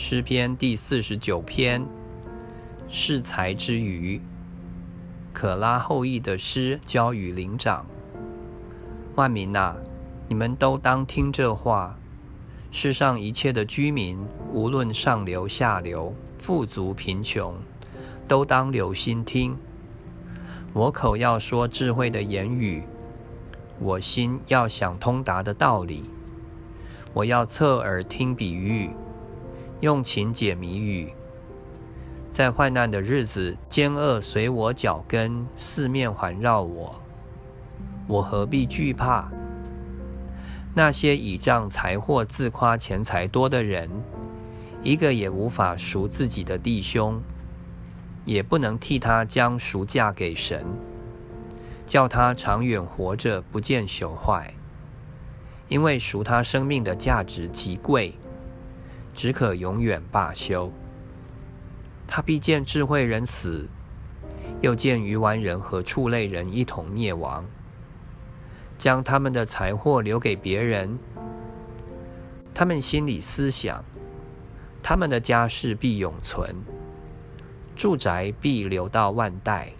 诗篇第四十九篇，适才之余，可拉后裔的诗交与灵长。万民呐，你们都当听这话。世上一切的居民，无论上流下流、富足贫穷，都当留心听。我口要说智慧的言语，我心要想通达的道理。我要侧耳听比喻。用情解谜语，在患难的日子，奸恶随我脚跟，四面环绕我，我何必惧怕？那些倚仗财货、自夸钱财多的人，一个也无法赎自己的弟兄，也不能替他将赎价给神，叫他长远活着，不见朽坏，因为赎他生命的价值极贵。只可永远罢休。他必见智慧人死，又见愚顽人和畜类人一同灭亡，将他们的财货留给别人。他们心里思想，他们的家世必永存，住宅必留到万代。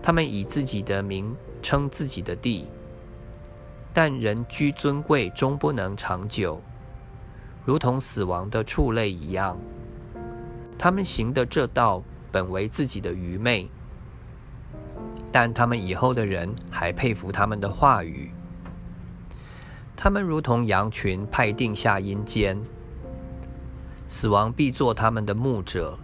他们以自己的名称自己的地，但人居尊贵，终不能长久。如同死亡的畜类一样，他们行的这道本为自己的愚昧，但他们以后的人还佩服他们的话语。他们如同羊群派定下阴间，死亡必做他们的牧者。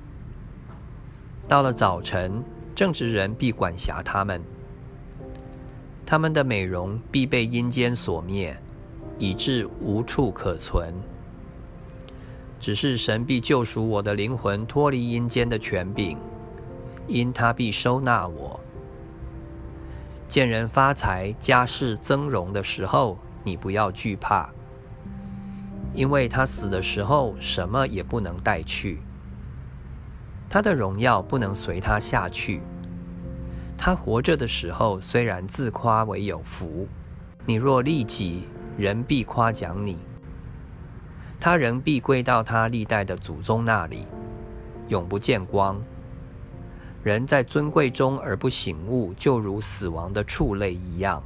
到了早晨，正直人必管辖他们，他们的美容必被阴间所灭，以致无处可存。只是神必救赎我的灵魂，脱离阴间的权柄，因他必收纳我。见人发财、家世增荣的时候，你不要惧怕，因为他死的时候什么也不能带去，他的荣耀不能随他下去。他活着的时候虽然自夸为有福，你若利己，人必夸奖你。他仍必归到他历代的祖宗那里，永不见光。人在尊贵中而不醒悟，就如死亡的畜类一样。